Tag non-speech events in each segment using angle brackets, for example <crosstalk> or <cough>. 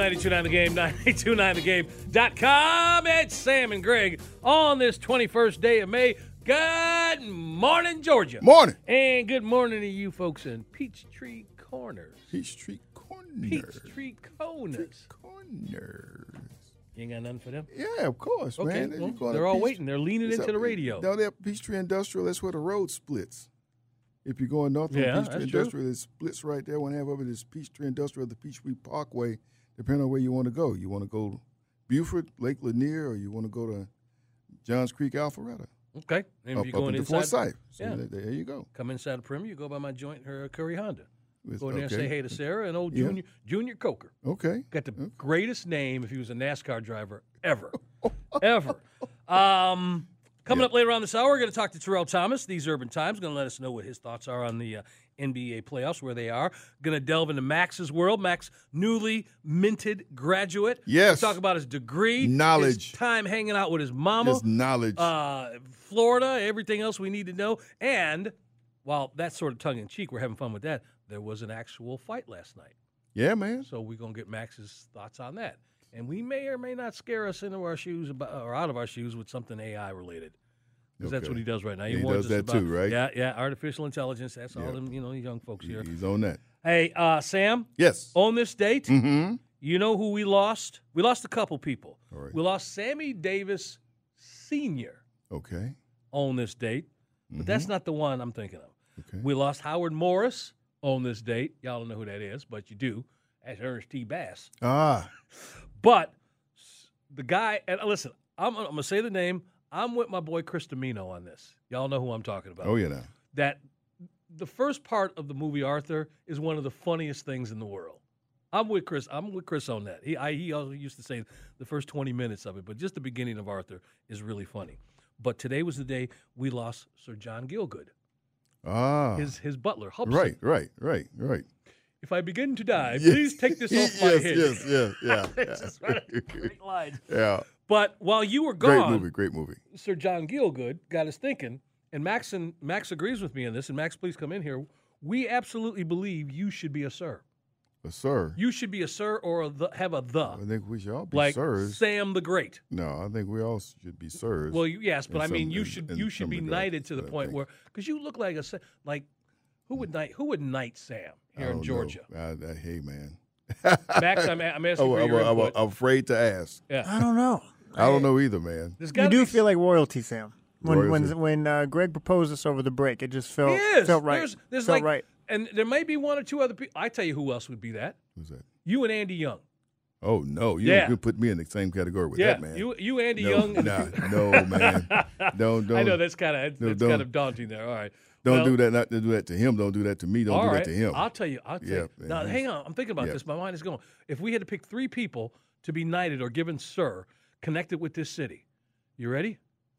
Sports Radio 929 The Game, <laughs> 929thegame.com. It's Sam and Greg on this 21st day of May. Good morning, Georgia. Morning. And good morning to you folks in Peachtree Corners. Peachtree Corner. Peachtree Corners. Corners. You ain't got nothing for them? Yeah, of course, Okay, man. well, they're all Peach- waiting. They're leaning into up- the radio. No, they're Peachtree Industrial. That's where the road splits. If you're going north Yeah, on Peachtree that's true. Industrial, it splits right there. One half of it is Peachtree Industrial, the Peachtree Parkway, depending on where you want to go. You want to go Buford, Lake Lanier, or you want to go to Johns Creek, Alpharetta. Okay. And if Up, you're up going into inside, Forsyth. So yeah. there, you go. come inside the perimeter, you go by my joint, her Curry Honda. Go in there and say hey to Sarah and old Yeah. Junior Junior Coker. Okay. Got the greatest name if he was a NASCAR driver ever. <laughs> ever. Um, coming Yeah. up later on this hour, we're going to talk to Terrell Thomas, These Urban Times, going to let us know what his thoughts are on the uh, NBA playoffs, where they are. Going to delve into Max's world. Max, newly minted graduate. Yes. Talk about his degree, Knowledge. his time hanging out with his mama, Just knowledge. uh, Florida, everything else we need to know. And while that's sort of tongue in cheek, we're having fun with that. There was an actual fight last night. yeah, man. So we're gonna get Max's thoughts on that, and we may or may not scare us into our shoes about, or out of our shoes with something AI related. Because that's what he does right now. He warns does that about- too, right? Yeah, yeah. Artificial intelligence. That's all them, you know, young folks here. He's on that. Hey, uh, Sam. Yes. On this date, Mm-hmm. you know who we lost? We lost a couple people. All right. We lost Sammy Davis Senior Okay. on this date, but that's not the one I'm thinking of. Mm-hmm. Okay. We lost Howard Morris on this date. Y'all don't know who that is, but you do. That's Ernest T. Bass. Ah. But the guy, and uh, listen, I'm, I'm gonna say the name. I'm with my boy Chris Dimino on this. Y'all know who I'm talking about. Oh yeah. Now. That the first part of the movie Arthur is one of the funniest things in the world. I'm with Chris. I'm with Chris on that. He I, he also used to say the first 20 minutes of it, but just the beginning of Arthur is really funny. But today was the day we lost Sir John Gielgud, Ah. his his butler. Hobson. right. Right. Right. Right. If I begin to die, Yes. please take this <laughs> off my yes, head. Yes. Yes. <laughs> Yeah. It's just great lines. <laughs> yeah. But while you were gone, Great movie. Great movie. Sir John Gielgud got us thinking, and Max and Max agrees with me on this. And Max, please come in here. We absolutely believe you should be a sir. But sir, You should be a sir or a the, have a the, I think we should all be like sirs. Sam the Great. no, I think we all should be sirs. Well, you, yes, but in I mean, some- you in- should in you should be knighted to the point think. where because you look like a like who would knight who would knight Sam here in oh, don't Georgia? know. I, I, hey, man. Max, I'm, I'm <laughs> asking I'm, for I'm- your I'm- I'm afraid to ask. yeah, I don't know. I don't know either, man. There's You gotta do be feel like royalty, Sam. When Royalty. when when uh, Greg proposed this over the break, it just felt He felt right. There's, there's felt like, right. and there may be one or two other people. I tell you who else would be that. Who's that? You and Andy Young. Oh no, you Yeah. you put me in the same category with yeah, that man. you you Andy no, Young. nah, no man. <laughs> Don't don't I know that's kind of No, that's don't. kind of daunting there. All right, don't Well, do that. Not to do that to him. Don't do that to me. Don't do right. that to him. I'll tell you. I'll tell you. Yeah, Now, man, hang on. I'm thinking about yeah. this. My mind is going. If we had to pick three people to be knighted or given sir connected with this city, you ready?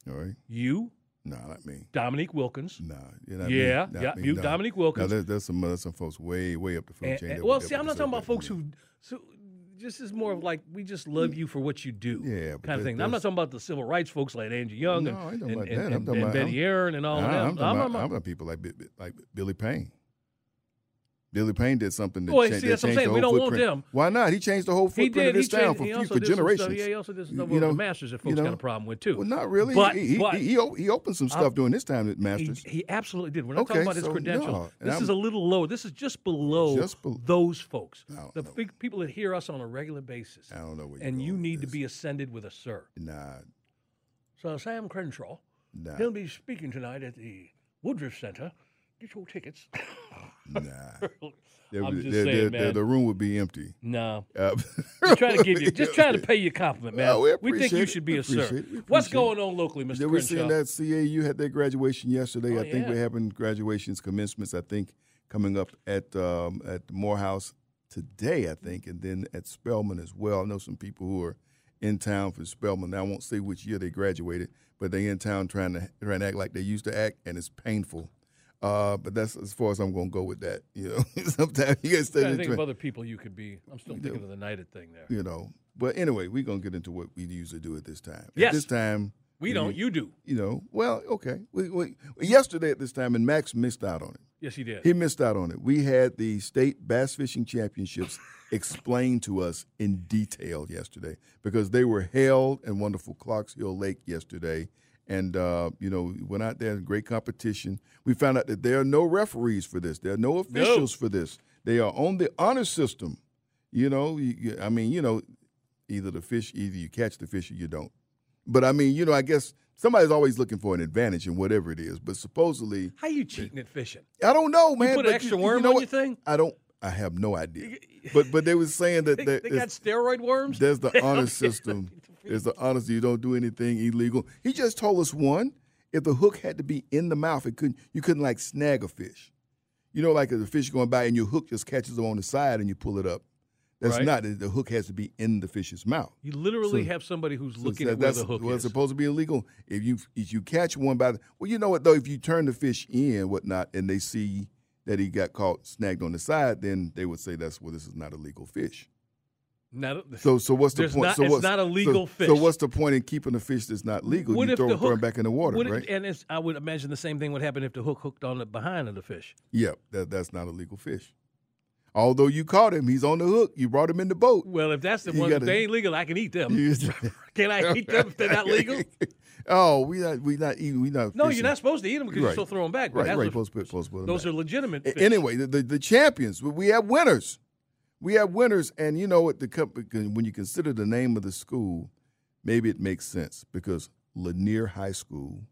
All right. You, Nah, not me. Dominique Wilkins. Nah, you're not Yeah, me. Not yeah, me. you, no. Dominique Now Wilkins. there's, there's some there's some folks way way up the food And- chain. and- well, see, I'm not talking about folks who. So, this is more of like we just love mm. you for what you do, Yeah, kind of thing. I'm not talking about the civil rights folks like Andy Young No, and, I ain't talking and, and, and- Betty Aaron and all of them. I'm, I'm, talking about, I'm- about people like like Billy Payne. Billy Payne did something that, Well, cha- see, that that's what I'm changed saying. the We whole don't want footprint. them. Why not? He changed the whole He footprint did. of He, this town changed, for, few, for generations. stuff. Yeah, he also did some stuff You know, the Masters that you folks got a problem with too. Well, not really. But- he, he, but- he, he, he opened some stuff during this time at Masters. he absolutely did. We're not Okay, talking about his credentials. no, this I'm- is a little lower. This is just below Just bel- those folks. The know. big people that hear us on a regular basis. I don't know you're And you need to be ascended with a sir. Nah, So Sam Crenshaw, he'll be speaking tonight at the Woodruff Center get your tickets. Nah. <laughs> There I'm just there- saying, there- there- man. the room would be empty. no, Uh, just trying to give you, <laughs> just trying to pay you a compliment, man. Well, we think you it. should be We a sir. appreciate it. We What's appreciate going on locally, Mr. Then we're seeing Crenshaw? that CAU had their graduation yesterday. Oh, I think yeah. we're having graduations, commencements. I think coming up at um, at Morehouse today. I think, and then at Spelman as well. I know some people who are in town for Spelman. Now, I won't say which year they graduated, but they're in town trying to trying to act like they used to act, and it's painful. Uh, but that's as far as I'm going to go with that. You know, <laughs> sometimes you got to stay in think of other people you could be. I'm still thinking of the United thing there. you know. But anyway, we're gonna get into what we usually do at this time. Yes. At this time, We don't. You do. you know, well, okay. We, we, yesterday at this time, and Max missed out on it. Yes, he did. He missed out on it. We had the state bass fishing championships <laughs> explained to us in detail yesterday because they were held in wonderful Clarks Hill Lake yesterday. And, uh, you know, we went out there, in great competition. We found out that there are no referees for this, there are no officials for this. They are on the honor system. You know, you, you- I mean, you know, either the fish, either you catch the fish or you don't. But I mean, you know, I guess somebody's always looking for an advantage in whatever it is. But supposedly, How you cheating at fishing? I don't know, man. put an extra you, worm you know on what? your thing? I don't. I have no idea. <laughs> But but they were saying that They, they got steroid worms. there's the <laughs> honor system. There's the honesty. You don't do anything illegal. He just told us one. If the hook had to be in the mouth, it couldn't. You couldn't like snag a fish. You know, like if the fish going by and your hook just catches them on the side and you pull it up. That's Right. not. The hook has to be in the fish's mouth. You literally So- have somebody who's So looking that- at where the hook well, is. it's supposed to be illegal. If you if you catch one by the well, you know what though, if you turn the fish in whatnot, and they see that he got caught snagged on the side, then they would say that's well, this is not a legal fish. Not- So so what's the point? not- so it's what's, not a so- legal So fish. what's the point in keeping a fish that's not legal? What you throw, the throw hook it back in the water, what if- right? And it's, I would imagine the same thing would happen if the hook hooked on the behind of the fish. yeah, that, that's not a legal fish. Although you caught him, he's on the hook. You brought him in the boat. Well, if that's the You one, if gotta- they ain't legal, I can eat them. <laughs> You- <laughs> Can I <laughs> eat them if they're not legal? oh, we not we not eating. We not. No, fishing. you're not supposed to eat them because you Right. still throw them back. Right, right. what- Supposed to put, supposed to put 'em those are legitimate. Fish. Anyway, the, the, the champions, we have winners. We have winners, and you know what? The when you consider the name of the school, maybe it makes sense because Lanier High School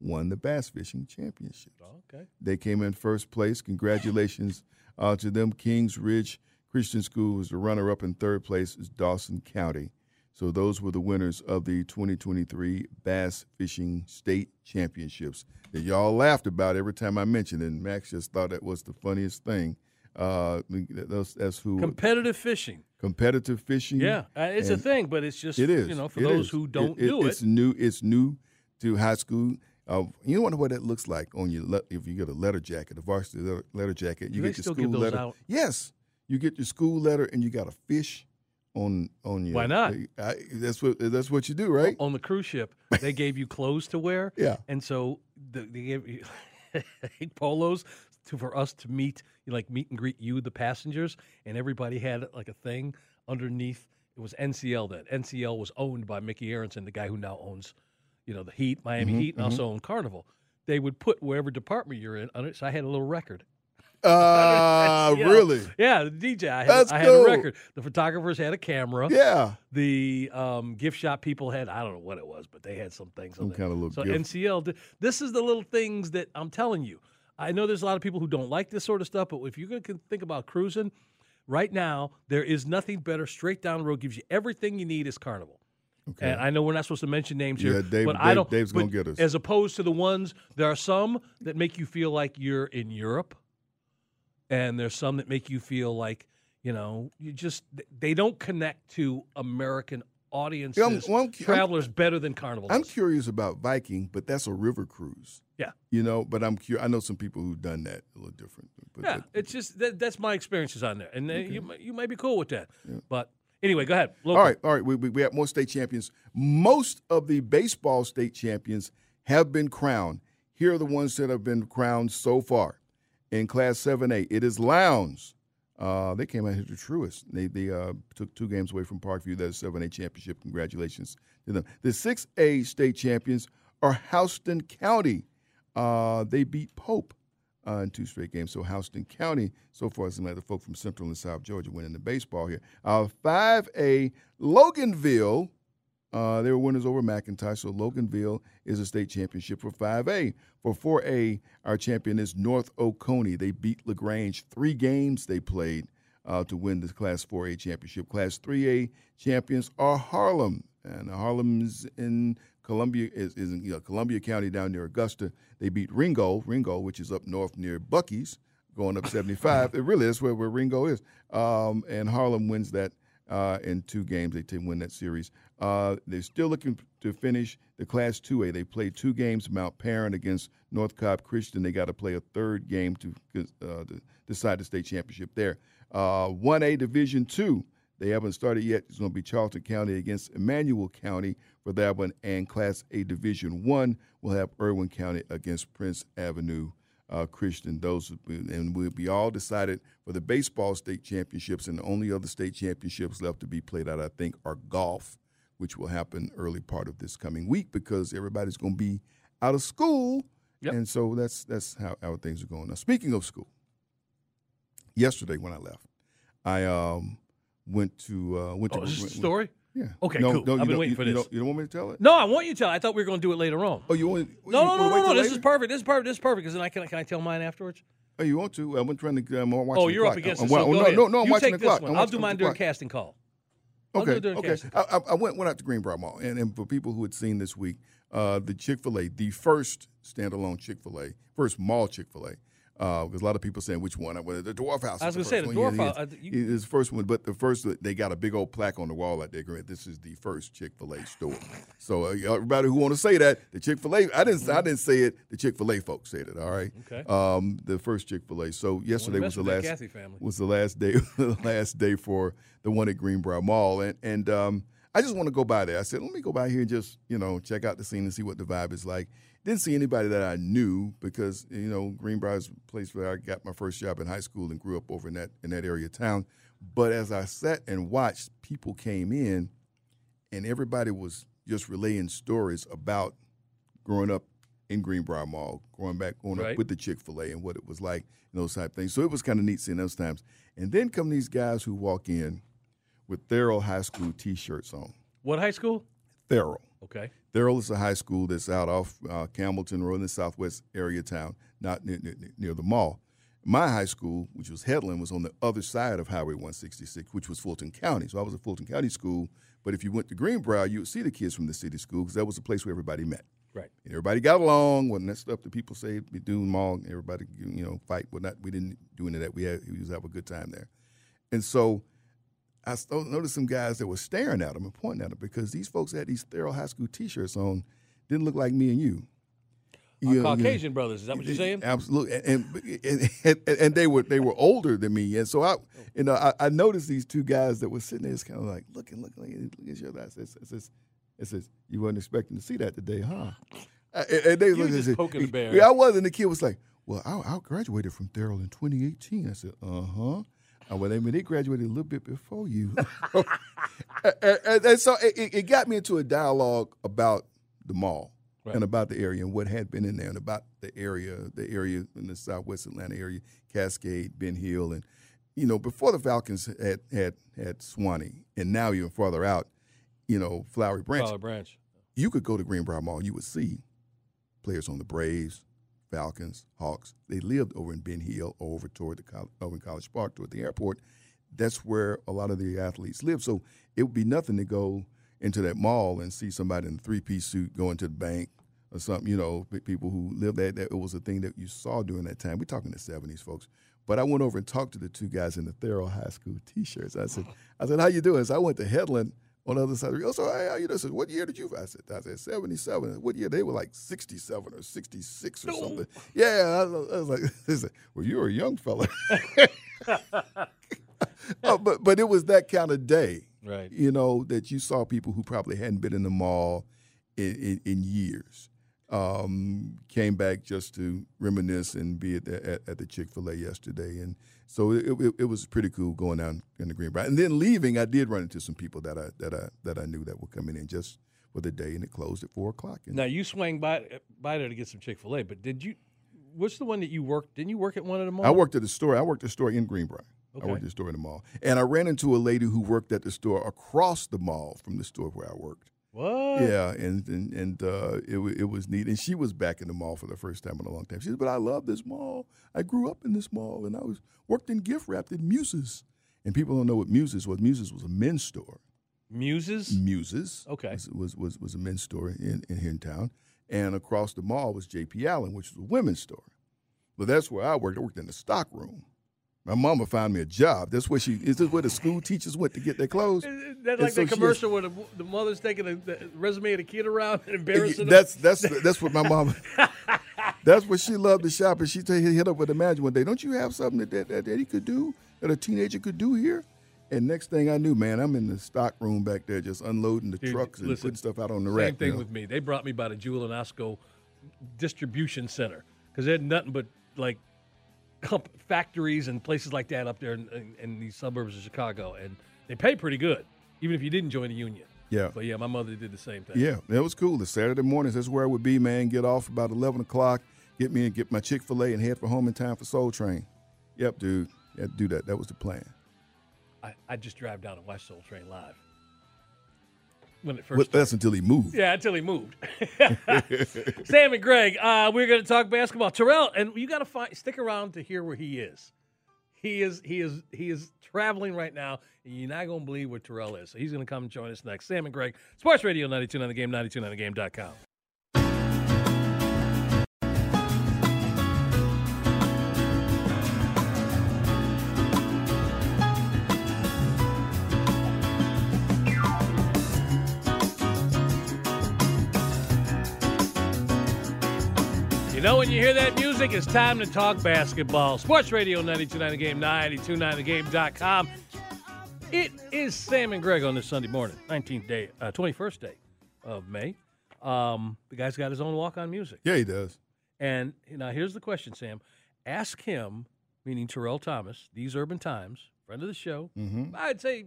won the bass fishing championship. Okay. They came in first place. Congratulations uh, to them. Kings Ridge Christian School was the runner-up in third place. Is Dawson County. So those were the winners of the 2023 Bass Fishing State Championships that y'all laughed about every time I mentioned it. And Max just thought that was the funniest thing. Uh, that's, that's who Competitive fishing. competitive fishing. Yeah, uh, it's a thing, but it's just It is. you know for It those is. who don't It- it- do it. It's new. It's new to high school. Uh, you don't wonder what that looks like on your le- if you get a letter jacket, a varsity letter, letter jacket. You Do get your school those letter. out? Yes, you get your school letter and you got a fish on on your. Why not? I, that's what that's what you do, right? on the cruise ship, they gave you clothes to wear. <laughs> Yeah. And so the, they gave you <laughs> polos to, for us to meet, like meet and greet you, the passengers, and everybody had like a thing underneath. It was NCL then. NCL was owned by Micky Arison, the guy who now owns, you know, the Heat, Miami Mm-hmm, Heat, and also owned Carnival. They would put wherever department you're in on it. So I had a little record. <laughs> Uh, really? Yeah, the DJ. I had, That's I had cool. a record. The photographers had a camera. Yeah. The um, gift shop people had I don't know what it was, but they had some things. Some on there. kind of little So gift. NCL, did- this is the little things that I'm telling you. I know there's a lot of people who don't like this sort of stuff, but if you're going to think about cruising, right now there is nothing better. Straight down the road gives you everything you need. Is Carnival. Okay. And I know we're not supposed to mention names here, Yeah, Dave- but I don't. Dave's gonna get us. As opposed to the ones, there are some that make you feel like you're in Europe, and there's some that make you feel like you know you just they don't connect to American audiences, Yeah, I'm- well, I'm cu- I'm- travelers better than Carnival. I'm does. curious about Viking, but that's a river cruise. Yeah. You know, but I'm curious. I know some people who've done that a little different. But Yeah, that- it's just that, that's my experiences on there, and uh, you you might be cool with that. But anyway, go ahead. All right, all right. We, we, we have more state champions. Most of the baseball state champions have been crowned. Here are the ones that have been crowned so far. In Class 7A, it is Lowndes. Uh, they came out here to Truist. They, they uh, took two games away from Parkview. That's a 7A championship. Congratulations to them. The 6A state champions are Houston County. Uh, they beat Pope uh, in two straight games. So Houston County, so far, like the folk from Central and South Georgia winning the baseball here. Uh, 5A, Loganville Uh, they were winners over McIntosh, so Loganville is a state championship for 5A. For 4A, our champion is North Oconee. They beat LaGrange three games they played uh, to win the Class 4A championship. Class 3A champions are Harlem, and Harlem's in Columbia is, is in you know, Columbia County down near Augusta. They beat Ringo, Ringo, which is up north near Buc-ee's, going up 75. it really is where, where Ringo is. Um, and Harlem wins that uh, in two games. They didn't win that series. Uh, they're still looking to finish the Class 2A. They played two games, Mount Paran against North Cobb Christian. They got to play a third game to, uh, to decide the state championship there. Uh, 1A Division 2. They haven't started yet. It's going to be Charlton County against Emanuel County for that one. And Class A Division 1 will have Irwin County against Prince Avenue uh, Christian. Those and we'll be all decided for the baseball state championships, and the only other state championships left to be played out, I think, are golf, which will happen early part of this coming week because everybody's going to be out of school, Yep. and so that's that's how, how things are going. Now, speaking of school, yesterday when I left, I um, went to uh, went Oh, to is this went- story? Yeah. Okay, no, cool. No, I've been waiting you- for you this. don't- You don't want me to tell it? No, I want you to tell. I thought we were going to do it later on. Oh, you want? no, you no, no, no, no. This later? is perfect. This is perfect. This is perfect. Because then I can can I tell mine afterwards? Oh, you want to? I'm trying to. I'm watching. Oh, you're up against I'm, it. So no, no, no. I'm you watching take the clock. This one. I'm I'll do mine during casting call. I'll do Okay, it okay. I, I went went out to Greenbrier Mall, and, and for people who had seen this week, uh, the Chick Fil A, the first standalone Chick Fil A, first mall Chick Fil A. Uh, because a lot of people saying which one? Well, the Dwarf House. I was gonna say, the. Dwarf Yeah, House, yeah, I th- you- It is the first one, but the first they got a big old plaque on the wall out there. Grant, This is the first Chick Fil A store. So uh, everybody who want to say that the Chick Fil A, I didn't I didn't say it. The Chick Fil A folks said it. All right. Okay. Um, the first Chick Fil A. So yesterday was the last Cathy family. was the last day <laughs> the last day for the one at Greenbrier Mall, and and um, I just want to go by there. I said, let me go by here and just you know check out the scene and see what the vibe is like. Didn't see anybody that I knew because you know Greenbrier's a place where I got my first job in high school and grew up over in that in that area of town. But as I sat and watched, people came in, and everybody was just relaying stories about growing up in Greenbrier Mall, growing back, growing Right. up with the Chick Fil A, and what it was like, and those type of things. So it was kind of neat seeing those times. And then come these guys who walk in with Therrell High School T-shirts on. What high school? Therrell. Okay. Therrell is a high school that's out off uh, Campbellton Road in the southwest area town, not near, near, near the mall. My high school, which was Headland, was on the other side of Highway 166, which was Fulton County. So I was at Fulton County School. But if you went to Greenbrier, you would see the kids from the city school because that was the place where everybody met. Right. And everybody got along. Wasn't that stuff that people say we do mall? Everybody, you know, fight. Well, not we didn't do any of that. We had we just have a good time there. And so I noticed some guys that were staring at him and pointing at him because these folks had these Therrell High School T-shirts on, didn't look like me and you. You know, you know, Caucasian brothers. Is that what you're saying? Absolutely, and and, and and they were they were older than me, and so I, you know, I, I noticed these two guys that were sitting there, just kind of like looking, looking, looking, look at each other. I says, I says, I says, you weren't expecting to see that today, huh? Uh, And, and they You looked just said, poking the bear. Yeah, I was, and the kid was like, "Well, I, I graduated from Therrell in 2018." I said, "Uh huh." Uh, well, I mean, they graduated a little bit before you, <laughs> and, and- and so it, it- got me into a dialogue about the mall Right. and about the area and what had been in there and about the area, the area in the Southwest Atlanta area, Cascade, Ben Hill, and you know, before the Falcons had had had Suwanee, and now even farther out, you know, Flowery Branch, Flower Branch. you could go to Greenbrier Mall, you would see players on the Braves, Falcons, Hawks. They lived over in Ben Hill or over toward the Col- over in College Park toward the airport. That's where a lot of the athletes live. So it would be nothing to go into that mall and see somebody in a three piece suit going to the bank or something. You know, people who lived there. That it was a thing that you saw during that time. We're talking the seventies, folks. But I went over and talked to the two guys in the Therrell High School T-shirts. I said, I said, how you doing? So I went to Headland on the other side of the. So hey, you know, said, what year did you? I said, I said seventy seven. What year? They were like sixty seven or sixty six or something. Yeah, I was, I was like, <laughs> said, well, you're a young fella. oh, <laughs> <laughs> but but it was that kind of day, Right. you know, that you saw people who probably hadn't been in the mall in, in, in years. Um, came back just to reminisce and be at the, at, at the Chick Fil A yesterday, and so it, it, it was pretty cool going down in the Greenbrier. And then leaving, I did run into some people that I that I that I knew that were coming in just for the day, and it closed at four o'clock. And Now you swang by by there to get some Chick Fil A, but did you? What's the one that you worked? Didn't you work at one of the malls? I worked at the store. I worked at the store in Greenbrier. Okay. I worked at the store in the mall, and I ran into a lady who worked at the store across the mall from the store where I worked. What? Yeah, and and, and uh, it it was neat. And she was back in the mall for the first time in a long time. She said, "But I love this mall. I grew up in this mall, and I was worked in gift wrapped at Muses." And people don't know what Muses was. Muses was a men's store. Muses. Muses, Okay. was was was, was a men's store in, in here in town, and across the mall was J.P. Allen, which was a women's store. But that's where I worked. I worked in the stock room. My mama found me a job. That's where she. Is this where the school teachers went to get their clothes? Is that like so the she has- commercial where the, the mother's taking the, the resume of the kid around and embarrassing? That's that's that's what my mama. <laughs> that's what she loved to shop, and she hit up with the manager one day. Don't you have something that, that that that he could do that a teenager could do here? And next thing I knew, man, I'm in the stock room back there just unloading the Dude, trucks and listen, putting stuff out on the Same rack. Same thing you know. with me. They brought me by the Jewel and Osco distribution center because they had nothing but like comp- factories and places like that up there in, in, in these suburbs of Chicago, and they pay pretty good, even if you didn't join the union. Yeah. But yeah, my mother did the same thing. Yeah, that was cool. The Saturday mornings, that's where I would be, man. Get off about eleven o'clock, get me and get my Chick Fil A, and head for home in time for Soul Train. Yep, dude, yeah, do that. That was the plan. I, I just drive down and watch Soul Train live when it first. But started. that's until he moved. Yeah, until he moved. <laughs> Sam and Greg, uh, we're going to talk basketball. Terrell, and you got to find stick around to hear where he is. He is he is he is traveling right now, and you're not going to believe where Terrell is. So he's going to come and join us next. Sam and Greg, Sports Radio 92 on the game, 92 You know, when you hear that music, it's time to talk basketball. Sports Radio 929 the game, 929thegame.com. It is Sam and Greg on this Sunday morning, 19th day, uh, 21st day of May. Um, the guy's got his own walk on music. Yeah, he does. And now here's the question, Sam. Ask him, meaning Terrell Thomas, these Urban Times, friend of the show, Mm-hmm. I'd say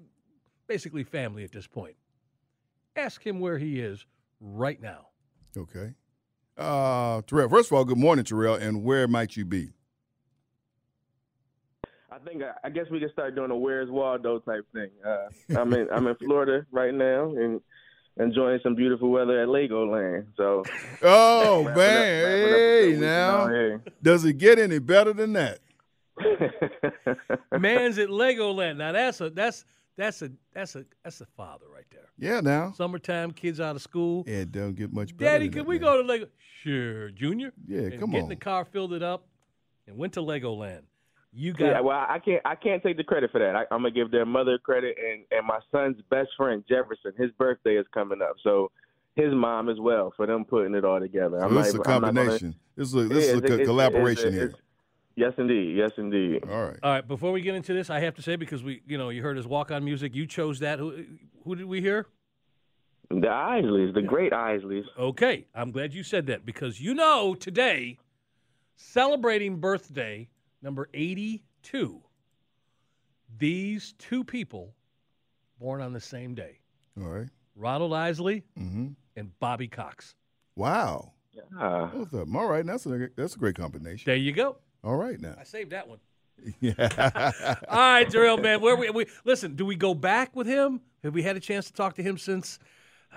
basically family at this point. Ask him where he is right now. Okay. Uh, Terrell, first of all, good morning, Terrell, and where might you be? I think I, I guess we can start doing a Where's Waldo type thing. Uh, I'm in I'm in Florida right now and enjoying some beautiful weather at Legoland. So <laughs> Oh, man. up Hey, good now. Does it get any better than that? <laughs> Man's at Legoland. Now that's a that's that's a that's a that's a father right there. Yeah, now. Summertime, kids out of school. It don't get much better. Daddy, than can that, we man. go to Lego? Sure, Junior. Yeah, and come get on. in the car, filled it up, and went to Legoland. You got yeah, well, I can't I can't take the credit for that. I, I'm gonna give their mother credit and and my son's best friend Jefferson. His birthday is coming up, so his mom as well for them putting it all together. So I'm this is a not even- I'm not gonna- combination. This is a, this Yeah, is a it's- co- it's- collaboration it's- here. It's- Yes, indeed. Yes, indeed. All right. All right, before we get into this, I have to say because we, you know, you heard his walk-on music. You chose that. Who, who did we hear? The Isleys, the great Isleys. Okay, I'm glad you said that because you know today, celebrating birthday number 82. These two people born on the same day: All right. Ronald Isley Mm-hmm. and Bobby Cox. Wow. Ah. Both of them. All right. That's a that's a great combination. There you go. All right now. I saved that one. <laughs> Yeah. <laughs> All right, Terrell, man. Where we, we listen? Do we go back with him? Have we had a chance to talk to him since?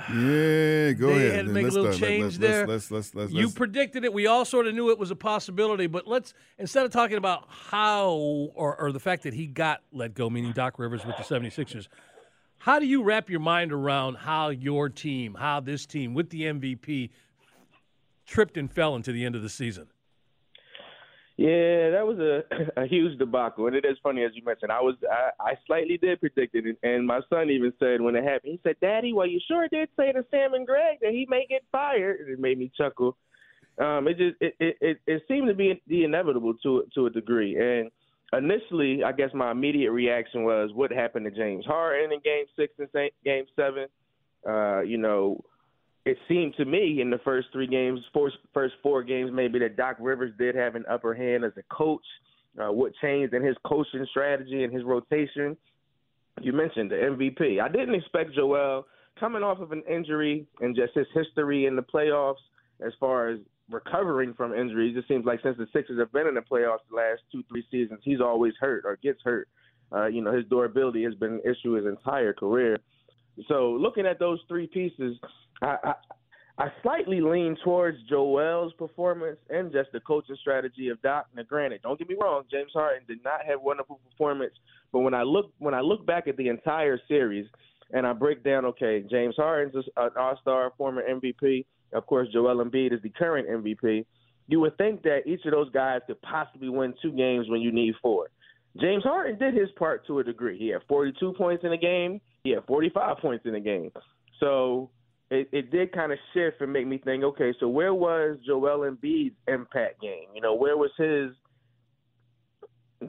yeah. Go They ahead. had to make a let's little start. Change let's, there. Let's let's let's, You predicted it. We all sort of knew it was a possibility, but let's instead of talking about how or, or the fact that he got let go, meaning Doc Rivers with the 76ers, how do you wrap your mind around how your team, how this team with the MVP tripped and fell into the end of the season? Yeah, that was a <clears throat> a huge debacle, and it is funny as you mentioned. I was I, I slightly did predict it, and, my son even said when it happened, he said, "Daddy, well, you sure did say to Sam and Greg that he may get fired." And It made me chuckle. Um, it just it, it it it seemed to be the inevitable to to a degree, and initially, I guess my immediate reaction was what happened to James Harden in Game Six and Game Seven. Uh, you know, it seemed to me in the first three games, four, first four games, maybe that Doc Rivers did have an upper hand as a coach. Uh, what changed in his coaching strategy and his rotation? You mentioned the MVP. I didn't expect Joel coming off of an injury and just his history in the playoffs as far as recovering from injuries. It seems like since the Sixers have been in the playoffs the last two, three seasons, he's always hurt or gets hurt. Uh, you know, his durability has been an issue his entire career. So looking at those three pieces, I, I I slightly lean towards Joel's performance and just the coaching strategy of Doc. Now, granted, don't get me wrong, James Harden did not have wonderful performance, but when I look when I look back at the entire series and I break down, okay, James Harden's an All-Star, former MVP. Of course, Joel Embiid is the current MVP. You would think that each of those guys could possibly win two games when you need four. James Harden did his part to a degree. He had 42 points in a game. He had 45 points in the game. So it, it did kind of shift and make me think, okay, so where was Joel Embiid's impact game? You know, where was his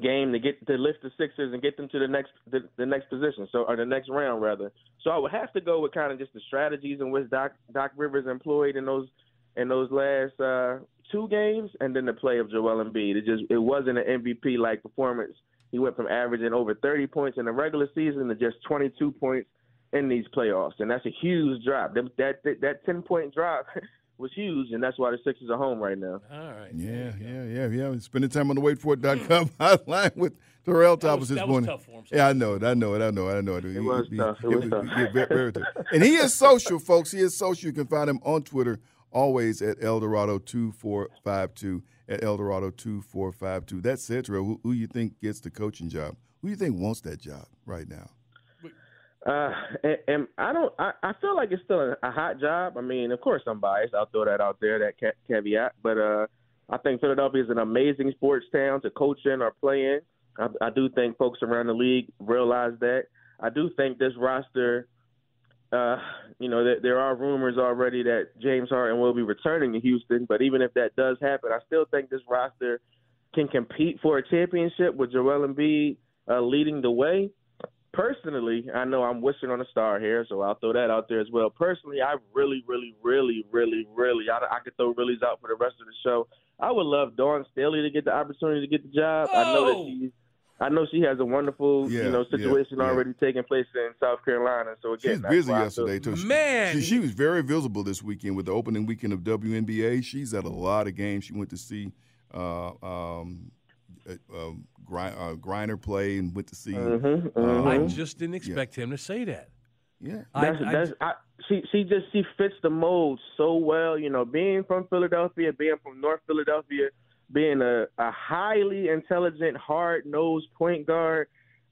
game to get to lift the Sixers and get them to the next the, the next position, so or the next round rather. So I would have to go with kind of just the strategies in which Doc Doc Rivers employed in those in those last uh, two games, and then the play of Joel Embiid. It just it wasn't an MVP like performance. He went from averaging over 30 points in the regular season to just 22 points in these playoffs, and that's a huge drop. That that that 10 point drop <laughs> was huge, and that's why the Sixers are home right now. All right. Yeah, yeah, yeah, yeah. Spending time on the waitforit.com <laughs> hotline with Terrell Thomas was- this that was morning. tough for him, Yeah, I know it. I know it. I know it. I know it. It was tough. It was tough. yeah, very, very tough. <laughs> And he is social, folks. He is social. You can find him on Twitter always at Eldorado2452 at Eldorado2452. That said, Terrell, who, who you think gets the coaching job? Who you think wants that job right now? Uh, and, and I don't. I, I feel like it's still a, a hot job. I mean, of course, I'm biased. I'll throw that out there, that ca- caveat. But uh, I think Philadelphia is an amazing sports town to coach in or play in. I, I do think folks around the league realize that. I do think this roster. Uh, you know, that there are rumors already that James Harden will be returning to Houston. But even if that does happen, I still think this roster can compete for a championship with Joel Embiid uh, leading the way personally, I know I'm wishing on a star here, so I'll throw that out there as well. Personally, I really, really, really, really, really, I, I could throw reallys out for the rest of the show. I would love Dawn Staley to get the opportunity to get the job. I know that Oh! She, I know she has a wonderful, Yeah, you know, situation yeah. already taking place in South Carolina. So She again, was that's busy yesterday too. She- Man. she, she was very visible this weekend with the opening weekend of WNBA. She's at a lot of games. She went to see uh, um, uh, um, uh, Griner play and went to see. Mhm, uh, mhm. I just didn't expect him to say that. yeah, I, That's, I- that's, I, she she just she fits the mold so well. You know, being from Philadelphia, being from North Philadelphia, being a, a highly intelligent, hard nosed point guard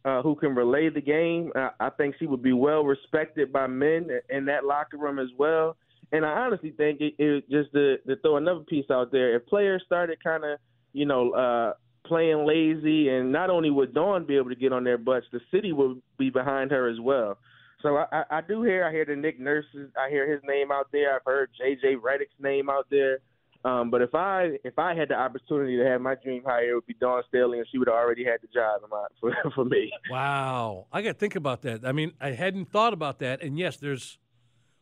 uh, who can relay the game. I, I think she would be well respected by men in that locker room as well. And I honestly think it, it just to, to throw another piece out there, if players started kind of, you know, uh, playing lazy, and not only would Dawn be able to get on their butts, the city would be behind her as well. So I, I, do hear, I hear the Nick Nurses, I hear his name out there. I've heard JJ Redick's name out there. Um, but if I if I had the opportunity to have my dream hire, it would be Dawn Staley, and she would have already had the job in my, <laughs> for for me. Wow, I got to think about that. I mean, I hadn't thought about that. And yes, there's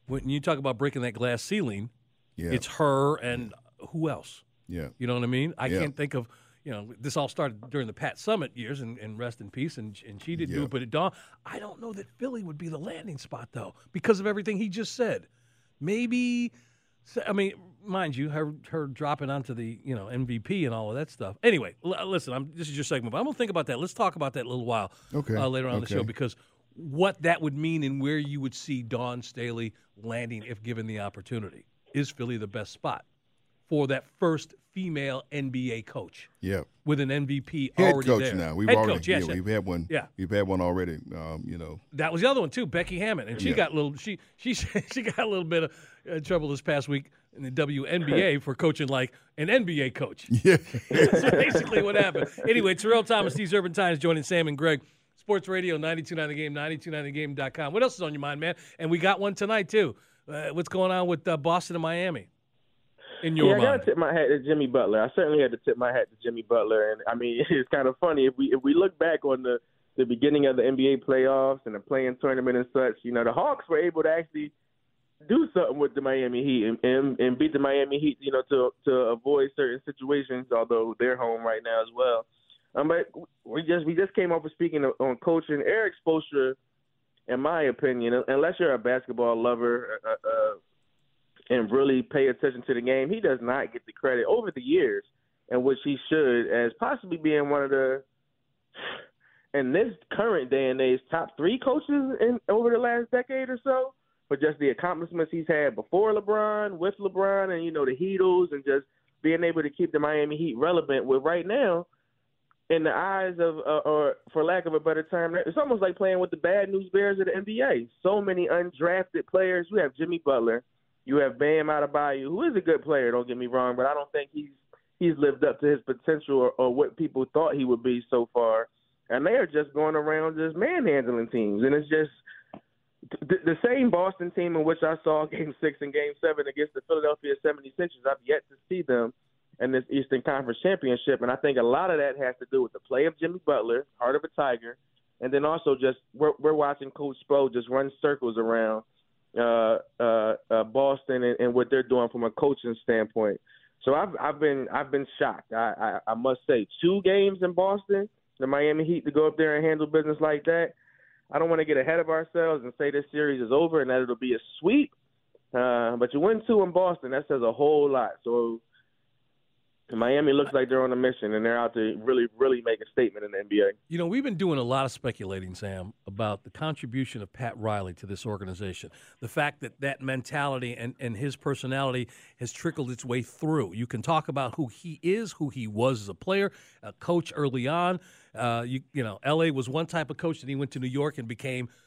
when you talk about breaking that glass ceiling, yeah, it's her and who else? yeah. You know what I mean? I Yeah. can't think of. You know, this all started during the Pat Summitt years, and, and rest in peace. And and she didn't do it, but it dawned. I don't know that Philly would be the landing spot though, because of everything he just said. Maybe, I mean, mind you, her her dropping onto the you know MVP and all of that stuff. Anyway, l- listen, I'm this is your segment, but I'm gonna think about that. Let's talk about that a little while. Okay, uh, later on in the show because what that would mean and where you would see Dawn Staley landing if given the opportunity. Is Philly the best spot for that first female NBA coach Yeah. with an MVP Head already coach there? now. We've Head already coach, yes, yeah, yes. we've had one. Yeah. We've had one already. Um, you know. That was the other one too, Becky Hammon, and she Yeah. got a little. She she <laughs> she got a little bit of uh, trouble this past week in the WNBA <laughs> for coaching like an NBA coach. <laughs> Yeah. That's basically what happened. Anyway, Terrell Thomas, these Urban Times joining Sam and Greg. Sports Radio 929 The Game, 929thegame.com. What else is on your mind, man? And we got one tonight too. Uh, what's going on with uh, Boston and Miami? In your yeah, I mind, gotta tip my hat to Jimmy Butler. I certainly had to tip my hat to Jimmy Butler, and I mean <laughs> it's kind of funny if we if we look back on the the beginning of the NBA playoffs and the play-in tournament and such. You know, the Hawks were able to actually do something with the Miami Heat and, and, and beat the Miami Heat. You know, to to avoid certain situations, although they're home right now as well. Um, but we just we just came up with speaking of, on coaching. Erik Spoelstra, in my opinion, unless you're a basketball lover. Uh, uh, and really pay attention to the game, he does not get the credit over the years in which he should as possibly being one of the in this current day and age, top three coaches in over the last decade or so. For just the accomplishments he's had before LeBron, with LeBron, and you know the Heatles, and just being able to keep the Miami Heat relevant. With right now, in the eyes of, uh, or for lack of a better term, it's almost like playing with the bad news bears of the NBA. So many undrafted players. You have Jimmy Butler, you have Bam Adebayo, who is a good player. Don't get me wrong, but I don't think he's he's lived up to his potential or, or what people thought he would be so far. And they are just going around just manhandling teams, and it's just the, the same Boston team in which I saw <laughs> Game Six and Game Seven against the Philadelphia 76ers. I've yet to see them in this Eastern Conference Championship, and I think a lot of that has to do with the play of Jimmy Butler, heart of a Tiger, and then also just we're, we're watching Coach Spo just run circles around uh, uh, uh, Boston and, and what they're doing from a coaching standpoint. So I've I've been I've been shocked. I, I I must say, two games in Boston, the Miami Heat to go up there and handle business like that. I don't want to get ahead of ourselves and say this series is over and that it'll be a sweep. Uh, but you win two in Boston, that says a whole lot. So Miami looks like they're on a mission and they're out to really, really make a statement in the NBA. You know, we've been doing a lot of speculating, Sam, about the contribution of Pat Riley to this organization. The fact that that mentality and, and his personality has trickled its way through. You can talk about who he is, who he was as a player, a coach early on. Uh, you, you know, LA was one type of coach, and he went to New York and became –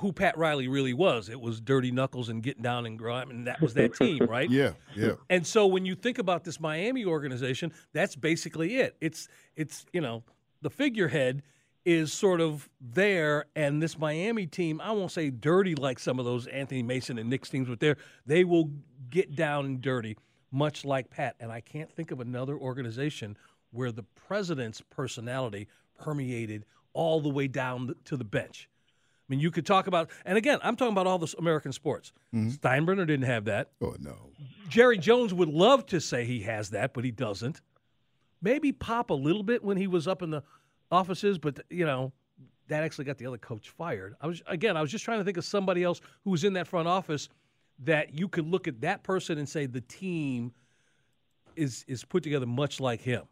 who Pat Riley really was. It was dirty knuckles and getting down and grime, and that was that team, <laughs> right? Yeah, yeah. And so when you think about this Miami organization, that's basically it. It's it's you know the figurehead is sort of there, and this Miami team, I won't say dirty like some of those Anthony Mason and Knicks teams, but there they will get down and dirty, much like Pat. And I can't think of another organization where the president's personality permeated all the way down to the bench. I mean, you could talk about, and again, I'm talking about all the American sports. Mm-hmm. Steinbrenner didn't have that. Oh no. Jerry Jones would love to say he has that, but he doesn't. Maybe Pop a little bit when he was up in the offices, but you know, that actually got the other coach fired. I was again, I was just trying to think of somebody else who was in that front office that you could look at that person and say the team is is put together much like him.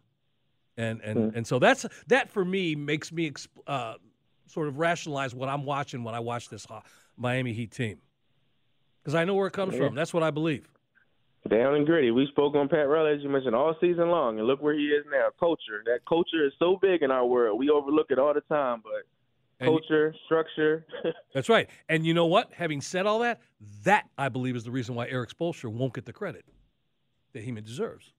And and mm-hmm. and so that's that for me makes me uh, sort of rationalize what I'm watching when I watch this Miami Heat team. Because I know where it comes yeah. from. That's what I believe. Down and gritty. We spoke on Pat Riley, as you mentioned, all season long, and look where he is now. Culture. That culture is so big in our world. We overlook it all the time, but and culture, structure. <laughs> that's right. And you know what? Having said all that, that I believe is the reason why Erik Spoelstra won't get the credit that he deserves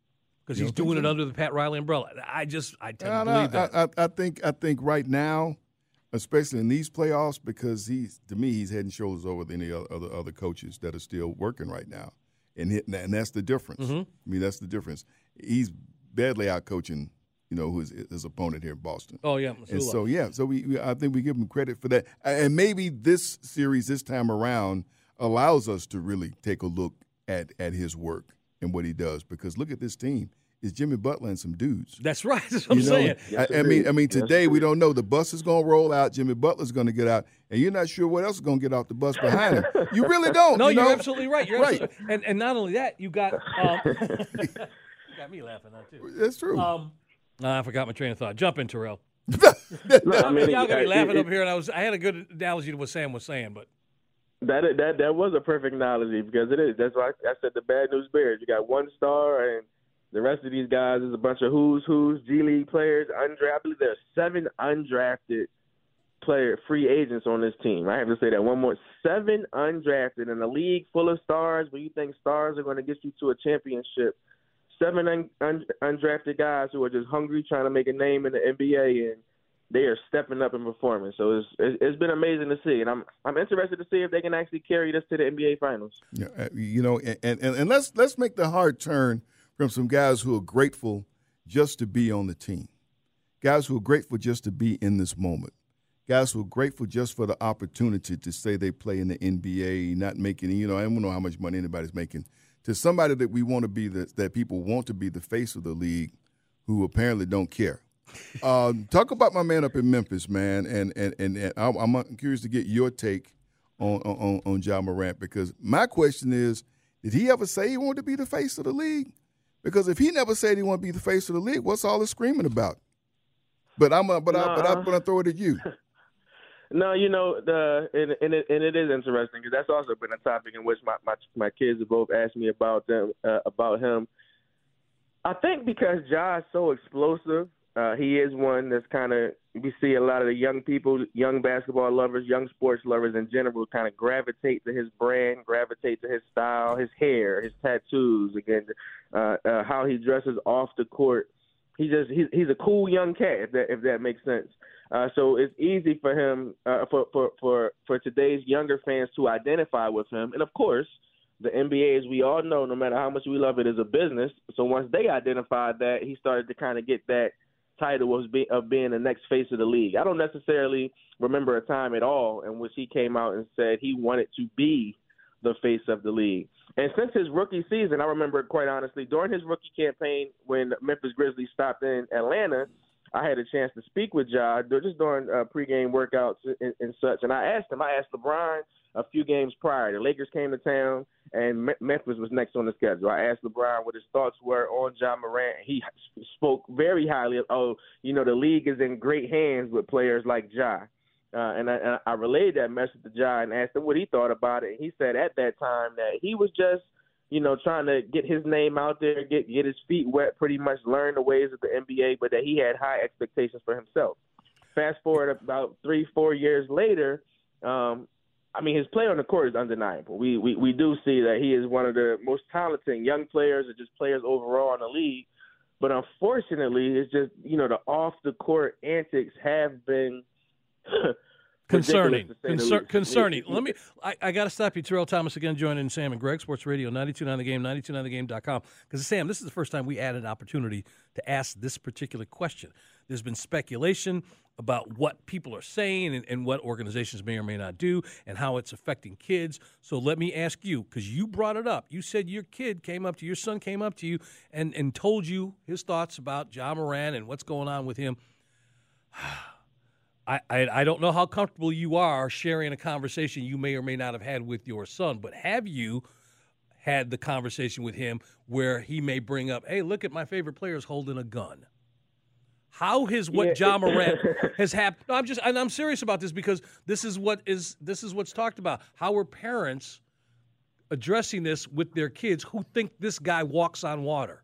because he's doing so? it under the Pat Riley umbrella. I just I tend to believe that. I, I, think I think right now especially in these playoffs, because he's to me he's head and shoulders over any other other coaches that are still working right now, and and that's the difference. Mm-hmm. I mean, that's the difference. He's badly out coaching, you know, his, his opponent here in Boston. Oh yeah, and so yeah, so we, we I think we give him credit for that, and maybe this series this time around allows us to really take a look at at his work and what he does because look at this team is Jimmy Butler and some dudes. That's right. <laughs> That's what you I'm know? saying. Yes, I, I, mean, I mean, today yes, we don't know. The bus is going to roll out. Jimmy Butler's going to get out, and you're not sure what else is going to get off the bus behind him. <laughs> You really don't. No, you are absolutely right. You're right. Absolutely, and and not only that, you got um, <laughs> you got me laughing now too. That's true. Um, I forgot my train of thought. Jump in, Terrell. no, I mean, y'all got me laughing it, up here, and I was I had a good analogy to what Sam was saying, but. That that that was a perfect analogy because it is. That's why I, I said the bad news bears. You got one star and the rest of these guys is a bunch of who's who's G League players, undrafted. There are seven undrafted player free agents on this team. I have to say that one more. Seven undrafted in a league full of stars where you think stars are going to get you to a championship. Seven un, un, undrafted guys who are just hungry, trying to make a name in the NBA, and they are stepping up and performing. So it's it's been amazing to see, and I'm I'm interested to see if they can actually carry this to the NBA Finals. Yeah, uh, you know, and, and and let's let's make the hard turn from some guys who are grateful just to be on the team, guys who are grateful just to be in this moment, guys who are grateful just for the opportunity to say they play in the NBA, not making, you know, I don't know how much money anybody's making, to somebody that we want to be, the, that people want to be the face of the league who apparently don't care. Um, talk about my man up in Memphis, man, and and and, and I'm, curious to get your take on on on Ja Morant because my question is, did he ever say he wanted to be the face of the league? Because if he never said he want to be the face of the league, what's all this screaming about? But I'm uh, but I but I'm gonna throw it at you. <laughs> No, you know the and and it, and it is interesting because that's also been a topic in which my my my kids have both asked me about them uh, about him. I think because Ja is so explosive, uh, he is one that's kind of we see a lot of the young people, young basketball lovers, young sports lovers in general, kind of gravitate to his brand, gravitate to his style, his hair, his tattoos, again, uh, uh, how he dresses off the court. He just he's he's a cool young cat if that if that makes sense. Uh, so it's easy for him, uh, for, for, for, for today's younger fans to identify with him. And of course, the NBA, as we all know, no matter how much we love it, is a business. So once they identified that, he started to kind of get that title of, be, of being the next face of the league. I don't necessarily remember a time at all in which he came out and said he wanted to be the face of the league. And since his rookie season, I remember quite honestly, during his rookie campaign when Memphis Grizzlies stopped in Atlanta, I had a chance to speak with Ja just during uh, pregame workouts and, and such. And I asked him, I asked LeBron a few games prior. The Lakers came to town, and Me- Memphis was next on the schedule. I asked LeBron what his thoughts were on Ja Morant. He spoke very highly of, oh, you know, the league is in great hands with players like Ja. Uh, and, I, and I relayed that message to Ja and asked him what he thought about it. And he said at that time that he was just – you know, trying to get his name out there, get get his feet wet, pretty much learn the ways of the NBA, but that he had high expectations for himself. Fast forward about three, four years later, um, I mean, his play on the court is undeniable. We, we we do see that he is one of the most talented young players, or just players overall in the league. But unfortunately, it's just you know the off the court antics have been <clears throat> Concerning, Concer- concerning. Let me. I, I got to stop you, Terrell Thomas again, joining Sam and Greg, Sports Radio 929 The Game, 929thegame.com. Because Sam, this is the first time we had an opportunity to ask this particular question. There's been speculation about what people are saying and, and what organizations may or may not do, and how it's affecting kids. So let me ask you, because you brought it up. You said your kid came up to you, your son came up to you, and and told you his thoughts about Ja Morant and what's going on with him. <sighs> I, I, I don't know how comfortable you are sharing a conversation you may or may not have had with your son, but have you had the conversation with him where he may bring up, hey, look at my favorite players holding a gun? How has what Yeah. Ja Morant <laughs> has happened? No, I'm just, and I'm serious about this because this is what is this is what's talked about. How are parents addressing this with their kids who think this guy walks on water?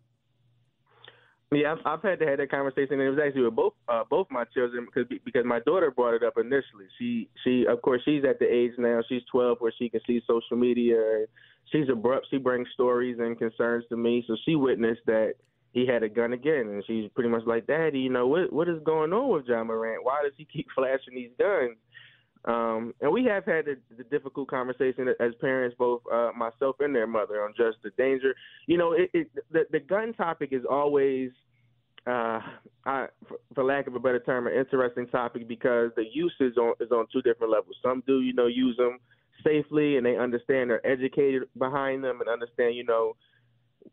Yeah, I've, I've had to have that conversation, and it was actually with both uh, both my children because because my daughter brought it up initially. She she of course she's at the age now she's 12 where she can see social media. She's abrupt. She brings stories and concerns to me, so she witnessed that he had a gun again, and she's pretty much like, "Daddy, you know what what is going on with Ja Morant? Why does he keep <laughs> flashing these guns?" Um, and we have had the, the difficult conversation as parents, both uh, myself and their mother, on just the danger. You know, it, it, the the gun topic is always, uh, I, for, for lack of a better term, an interesting topic because the use is on is on two different levels. Some do, you know, use them safely and they understand, they're educated behind them, and understand, you know,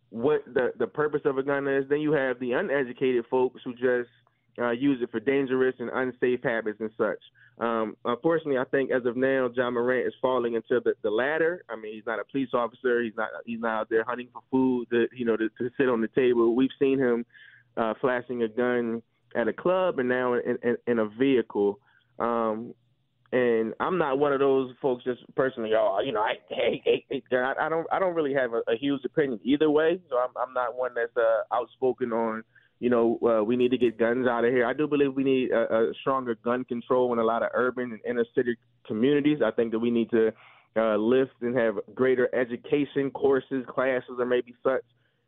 what the the purpose of a gun is. Then you have the uneducated folks who just uh, use it for dangerous and unsafe habits and such. Um, unfortunately, I think as of now, Ja Morant is falling into the, the latter. I mean, he's not a police officer. He's not. He's not out there hunting for food. To, you know, to, to sit on the table. We've seen him uh, flashing a gun at a club and now in, in, in a vehicle. Um, and I'm not one of those folks just personally. Oh, you know, I hate, hate gun. I, I don't. I don't really have a, a huge opinion either way. So I'm, I'm not one that's uh, outspoken on you know, uh, we need to get guns out of here. I do believe we need a, a stronger gun control in a lot of urban and inner city communities. I think that we need to uh, lift and have greater education courses, classes, or maybe such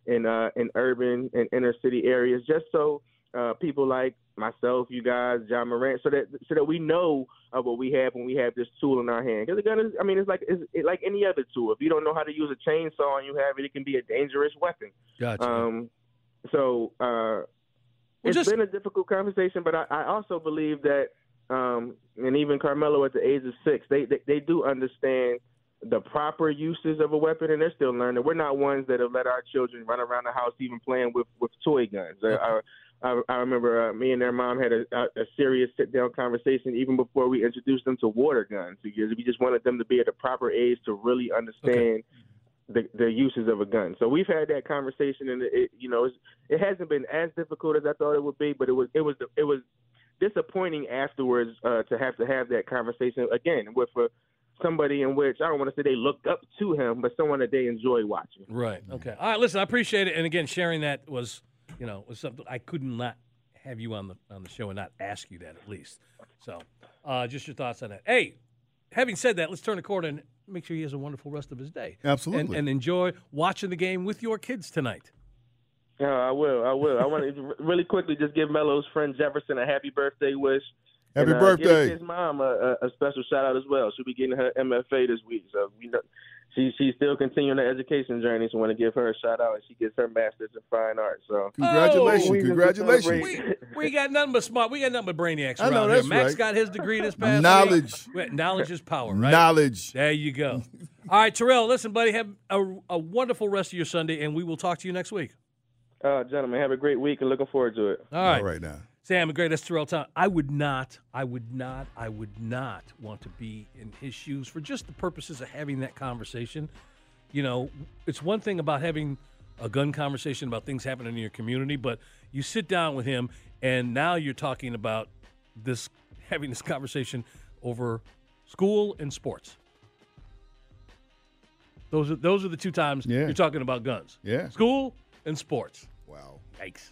in uh, in urban and inner city areas, just so uh, people like myself, you guys, Ja Morant, so that so that we know uh, what we have when we have this tool in our hand. Because the gun is, I mean, it's like it's, like any other tool. If you don't know how to use a chainsaw and you have it, it can be a dangerous weapon. Gotcha. Um, so uh, it's just- been a difficult conversation, but I, I also believe that, um, and even Carmelo at the age of six, they, they they do understand the proper uses of a weapon, and they're still learning. We're not ones that have let our children run around the house even playing with with toy guns. Uh, I, I, I remember uh, me and their mom had a, a, a serious sit down conversation even before we introduced them to water guns because we just wanted them to be at the proper age to really understand the the uses of a gun. So we've had that conversation, and it, you know, it hasn't been as difficult as I thought it would be, but it was it was it was disappointing afterwards uh, to have to have that conversation again with uh, somebody in which I don't want to say they looked up to him, but someone that they enjoy watching. Right. Okay. All right. Listen, I appreciate it. And again, sharing that was, you know, was something I could not not have you on the on the show and not ask you that at least. So, uh, just your thoughts on that. Hey, having said that, let's turn the corner and make sure he has a wonderful rest of his day. Absolutely. And, and enjoy watching the game with your kids tonight. Yeah, I will. I will. I want <laughs> to really quickly just give Melo's friend Jefferson a happy birthday wish. Happy and, uh, birthday. Give his mom a, a, a special shout out as well. She'll be getting her MFA this week, so we know she she's still continuing the education journey. So I want to give her a shout out, and she gets her master's in fine arts. So Congratulations. Oh, Congratulations. We, we got nothing but smart. We got nothing but brainiacs I around know, here. Max right. got his degree this past Knowledge. week. Knowledge is power, right? Knowledge. There you go. <laughs> All right, Terrell. Listen, buddy. Have a, a wonderful rest of your Sunday, and we will talk to you next week. Uh, gentlemen, have a great week and looking forward to it. All right. All right now. Sam, a great. That's Terrell Town. I would not, I would not, I would not want to be in his shoes for just the purposes of having that conversation. You know, it's one thing about having a gun conversation about things happening in your community, but you sit down with him and now you're talking about this, having this conversation over school and sports. Those are those are the two times Yeah. you're talking about guns. Yeah. School and sports. Wow. Yikes.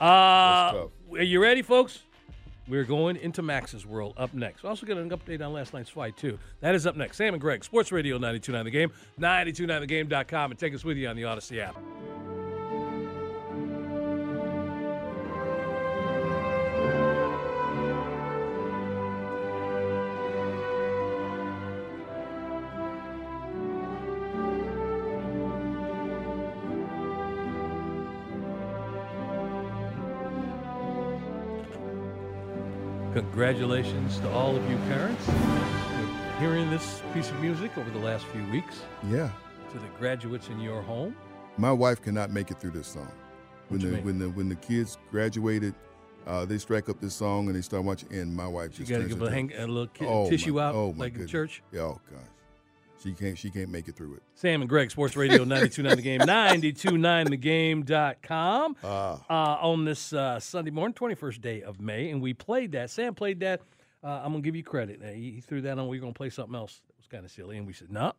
Uh, are you ready, folks? We're going into Max's world up next. We're also getting an update on last night's fight, too. That is up next. Sam and Greg, Sports Radio 929 The Game, 929thegame.com, and take us with you on the Odyssey app. Congratulations to all of you parents hearing this piece of music over the last few weeks. Yeah. To the graduates in your home. My wife cannot make it through this song. When the when the when the kids graduated, uh, they strike up this song and they start watching. And my wife You just got to give a, hang, a little ki- Oh, tissue my- out oh, like in goodness. church. Yeah, oh gosh, she can't she can't make it through it. Sam and Greg, Sports Radio 929 The Game, 929thegame.com. Ah. Uh, on this uh, Sunday morning, 21st day of May, and we played that. Sam played that. Uh, I'm going to give you credit. Uh, he, he threw that on. We are going to play something else that was kind of silly. And we said, no,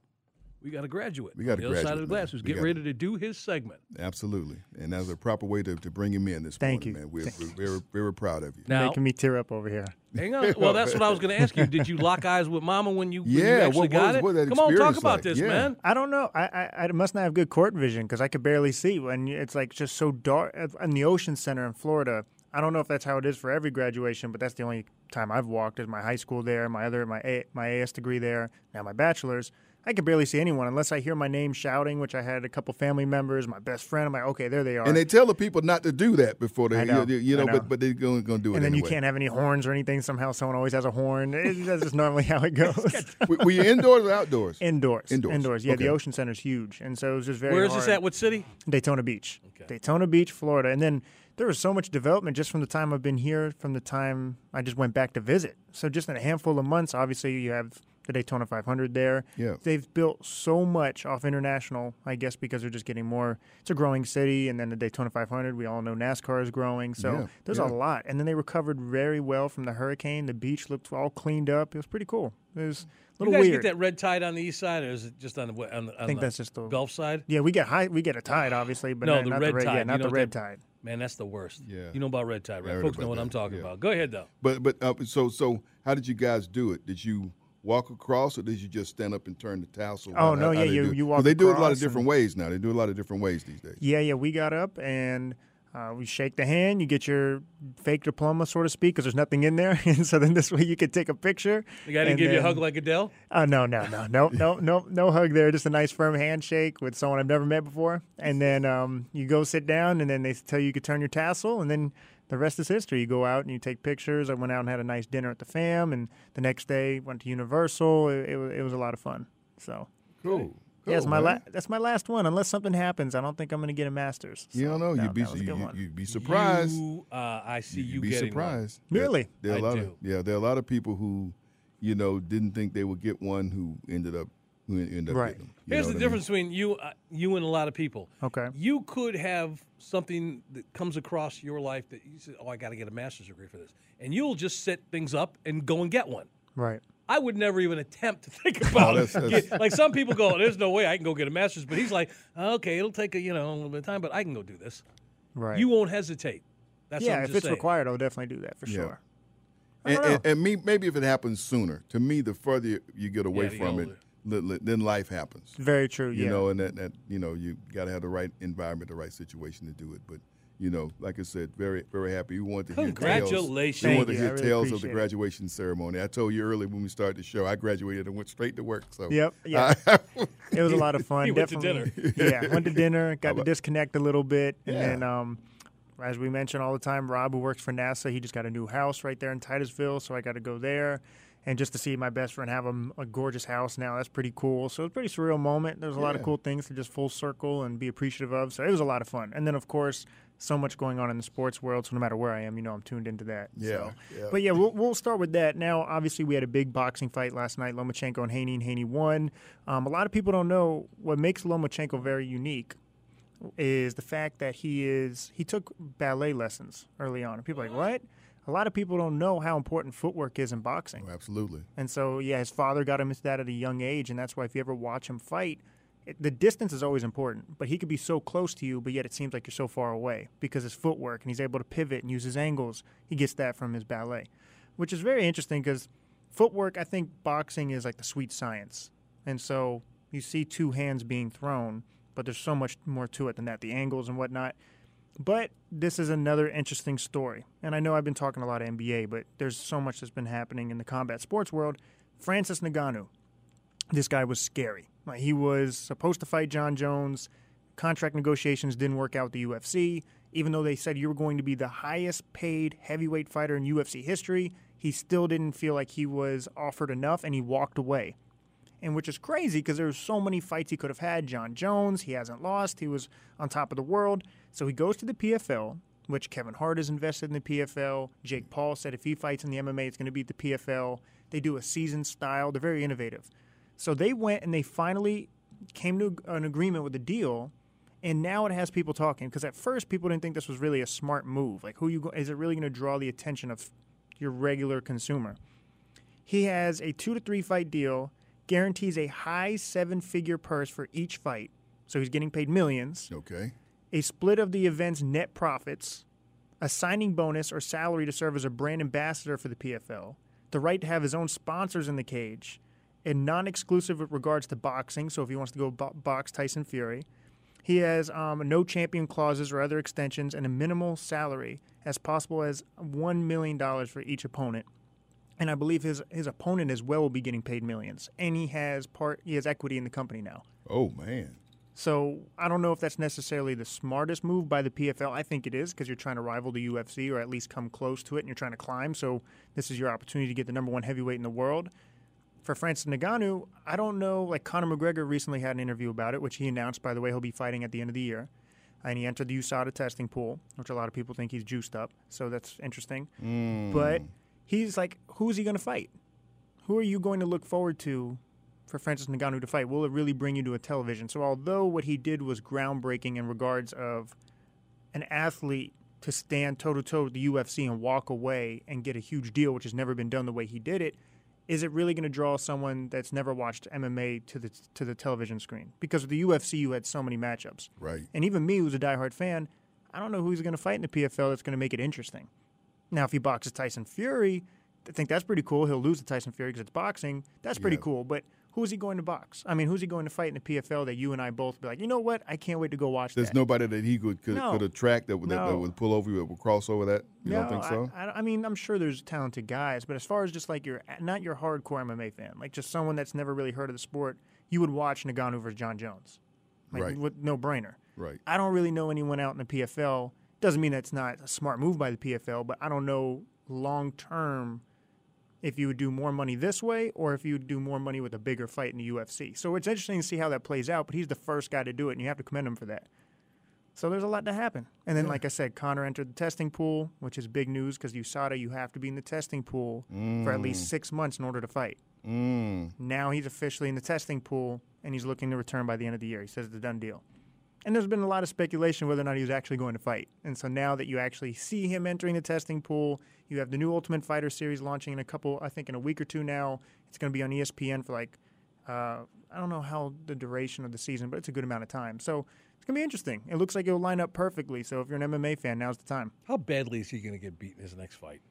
we got a graduate. We got on a the other side of the glass man. who's getting ready to do his segment. Absolutely, and that's a proper way to, to bring him in this Thank morning, you. man. We're, we're very very proud of you. Now, Making me tear up over here. <laughs> hang on. Well, that's what I was going to ask you. Did you <laughs> lock eyes with Mama when you, when you Yeah, actually what- what got was- it? what Come on, talk experience about like? this, Yeah. man. I don't know. I, I I must not have good court vision because I could barely see when it's like just so dark uh, in the Ocean Center in Florida. I don't know if that's how it is for every graduation, but that's the only time I've walked is my high school there, my other my A, my AS degree there, now my bachelor's. I can barely see anyone unless I hear my name shouting, which I had a couple family members, my best friend. I'm like, okay, there they are. And they tell the people not to do that before they, know, you, you know, know. but but they're going to do it and then anyway. you can't have any horns or anything. Somehow, someone always has a horn. It- That's just normally how it <laughs> goes. Were- Were you indoors or outdoors? Indoors. Indoors. Indoors. Yeah, Okay. the Ocean Center's huge, and so it was just very. Where is this at? What city? Daytona Beach. Okay. Daytona Beach, Florida. And then there was so much development just from the time I've been here, from the time I just went back to visit. So just in a handful of months, obviously you have the Daytona 500 there. Yeah. They've built so much off international, I guess, because they're just getting more. It's a growing city, and then the Daytona 500. We all know NASCAR is growing, so Yeah, there's yeah. a lot. And then they recovered very well from the hurricane. The beach looked all cleaned up. It was pretty cool. It was a You little guys weird. get that red tide on the east side, or is it just on the we- on the, on I think the that's just the Gulf side? Yeah, we get high. We get a tide, obviously, but no, not, the not red the red, tide. Yeah, You not know the red that- tide. Man, that's the worst. Yeah. You know about red tide, I right? Folks know what that, I'm talking yeah. about. Go ahead, though. But but uh, so so how did you guys do it? Did you walk across or did you just stand up and turn the tassel? Oh, no, how yeah, you- you walk They do it a lot of different ways now. They do a lot of different ways these days. Yeah, yeah, we got up and uh, we shake the hand. You get your fake diploma, so to speak, because there's nothing in there, <laughs> and so then this way you could take a picture. The guy didn't give you a hug like Adele? Oh no, no, no, no, <laughs> no, no, no hug there. Just a nice firm handshake with someone I've never met before, and then um, you go sit down, and then they tell you you could turn your tassel, and then the rest is history. You go out and you take pictures. I went out and had a nice dinner at the fam, and the next day went to Universal. It, it, it was a lot of fun. So Cool. Yeah, it's my man. la- that's my last one. Unless something happens, I don't think I'm going to get a master's. You don't know. no, you'd be that you, would be surprised. You, uh, I see you You'd be getting surprised. Really? There, there are I a lot do. of yeah. There are a lot of people who, you know, didn't think they would get one who ended up who end up Right. getting them. You Here's the what I difference between you, uh, you and a lot of people. Okay. You could have something that comes across your life that you say, "Oh, I got to get a master's degree for this," and you'll just set things up and go and get one. Right. I would never even attempt to <laughs> think oh, about that's- it. that's- like some people go, oh, "There's no way I can go get a master's," but he's like, "Okay, it'll take a you know a little bit of time, but I can go do this." Right. You won't hesitate. That's what yeah, I'm if just it's saying. required, I'll definitely do that for Yeah. sure. And, and, and me, maybe if it happens sooner, to me, the further you- you get away Yeah, from it, li- li- then life happens. Very true. You yeah. know, and that, that you know, you got to have the right environment, the right situation to do it. But you know, like I said, very, very happy. We wanted to hear tales. Congratulations. We Thank wanted to hear really tales of the appreciate it. graduation ceremony. I told you earlier when we started the show, I graduated and went straight to work. So Yep. Yeah. <laughs> it was a lot of fun. <laughs> He went to Definitely. <laughs> yeah. Went to dinner. Got to disconnect a little bit, and Yeah. then, um, as we mentioned all the time, Rob, who works for NASA, he just got a new house right there in Titusville, so I got to go there. And just to see my best friend have a, a gorgeous house now, that's pretty cool. So it's a pretty surreal moment. There's a lot of cool things to just full circle and be appreciative of. So it was a lot of fun. And then, of course, so much going on in the sports world. So no matter where I am, you know, I'm tuned into that. Yeah, So- yeah. But yeah, we'll, we'll start with that. Now, obviously, we had a big boxing fight last night, Lomachenko and Haney, and Haney won. Um, a lot of people don't know what makes Lomachenko very unique is the fact that he is he took ballet lessons early on. And people are like, what? A lot of people don't know how important footwork is in boxing. Oh, absolutely. And so, yeah, his father got him into that at a young age, and that's why if you ever watch him fight, the distance is always important. But he could be so close to you, but yet it seems like you're so far away because his footwork, and he's able to pivot and use his angles. He gets that from his ballet, which is very interesting because footwork, I think boxing is like the sweet science. And so you see two hands being thrown, but there's so much more to it than that, the angles and whatnot. But this is another interesting story. And I know I've been talking a lot of NBA, but there's so much that's been happening in the combat sports world. Francis Ngannou, this guy was scary. He was supposed to fight Jon Jones. Contract negotiations didn't work out the UFC. Even though they said you were going to be the highest paid heavyweight fighter in UFC history, he still didn't feel like he was offered enough and he walked away and which is crazy because there's so many fights he could have had. Jon Jones, he hasn't lost. He was on top of the world. So he goes to the PFL, which Kevin Hart is invested in the PFL. Jake Paul said if he fights in the MMA, it's going to be the PFL. They do a season style. They're very innovative. So they went and they finally came to an agreement with a deal. And now it has people talking because at first people didn't think this was really a smart move. Like, who you go, is it really going to draw the attention of your regular consumer? He has a two to three fight deal, guarantees a high seven figure purse for each fight. So he's getting paid millions. Okay. A split of the event's net profits, a signing bonus or salary to serve as a brand ambassador for the PFL, the right to have his own sponsors in the cage, and non exclusive with regards to boxing. So if he wants to go bo- box Tyson Fury, he has um, no champion clauses or other extensions and a minimal salary as possible as $1 million for each opponent and I believe his his opponent as well will be getting paid millions, and he has part he has equity in the company now. Oh man. So I don't know if that's necessarily the smartest move by the PFL. I think it is because you're trying to rival the UFC or at least come close to it, and you're trying to climb. So this is your opportunity to get the number one heavyweight in the world. For Francis Ngannou, I don't know. Like Conor McGregor recently had an interview about it, which he announced. By the way, he'll be fighting at the end of the year, and he entered the USADA testing pool, which a lot of people think he's juiced up. So that's interesting. Mm. But he's like, who's he going to fight? Who are you going to look forward to for Francis Ngannou to fight? Will it really bring you to a television? So, although what he did was groundbreaking in regards of an athlete to stand toe to toe with the UFC and walk away and get a huge deal, which has never been done the way he did it, is it really going to draw someone that's never watched MMA to the to the television screen? Because with the UFC, you had so many matchups, Right. and even me, who's a diehard fan, I don't know who he's going to fight in the PFL that's going to make it interesting. Now, if he boxes Tyson Fury, I think that's pretty cool. He'll lose to Tyson Fury because it's boxing. That's pretty Yeah. cool. But who's he going to box? I mean, who's he going to fight in the PFL that you and I both be like, you know what? I can't wait to go watch that. There's that. nobody that he could could, No. could attract that would, that, that would pull over you, that would cross over that. You don't think I- so? I, I mean, I'm sure there's talented guys, but as far as just like your not your hardcore MMA fan, like just someone that's never really heard of the sport, you would watch Ngannou versus Jon Jones, like Right. with no brainer. right. I don't really know anyone out in the PFL. Doesn't mean that's not a smart move by the PFL, but I don't know long term if you would do more money this way or if you would do more money with a bigger fight in the UFC. So it's interesting to see how that plays out, but he's the first guy to do it, and you have to commend him for that. So there's a lot to happen. And then, like I said, Conor entered the testing pool, which is big news because USADA, you have to be in the testing pool for at least six months in order to fight. Mm. Now he's officially in the testing pool and he's looking to return by the end of the year. He says it's a done deal. And there's been a lot of speculation whether or not he was actually going to fight. And so now that you actually see him entering the testing pool, you have the new Ultimate Fighter series launching in a couple, I think in a week or two now. It's going to be on ESPN for like, uh, I don't know how the duration of the season, but it's a good amount of time. So it's going to be interesting. It looks like it'll line up perfectly. So if you're an MMA fan, now's the time. How badly is he going to get beat in his next fight?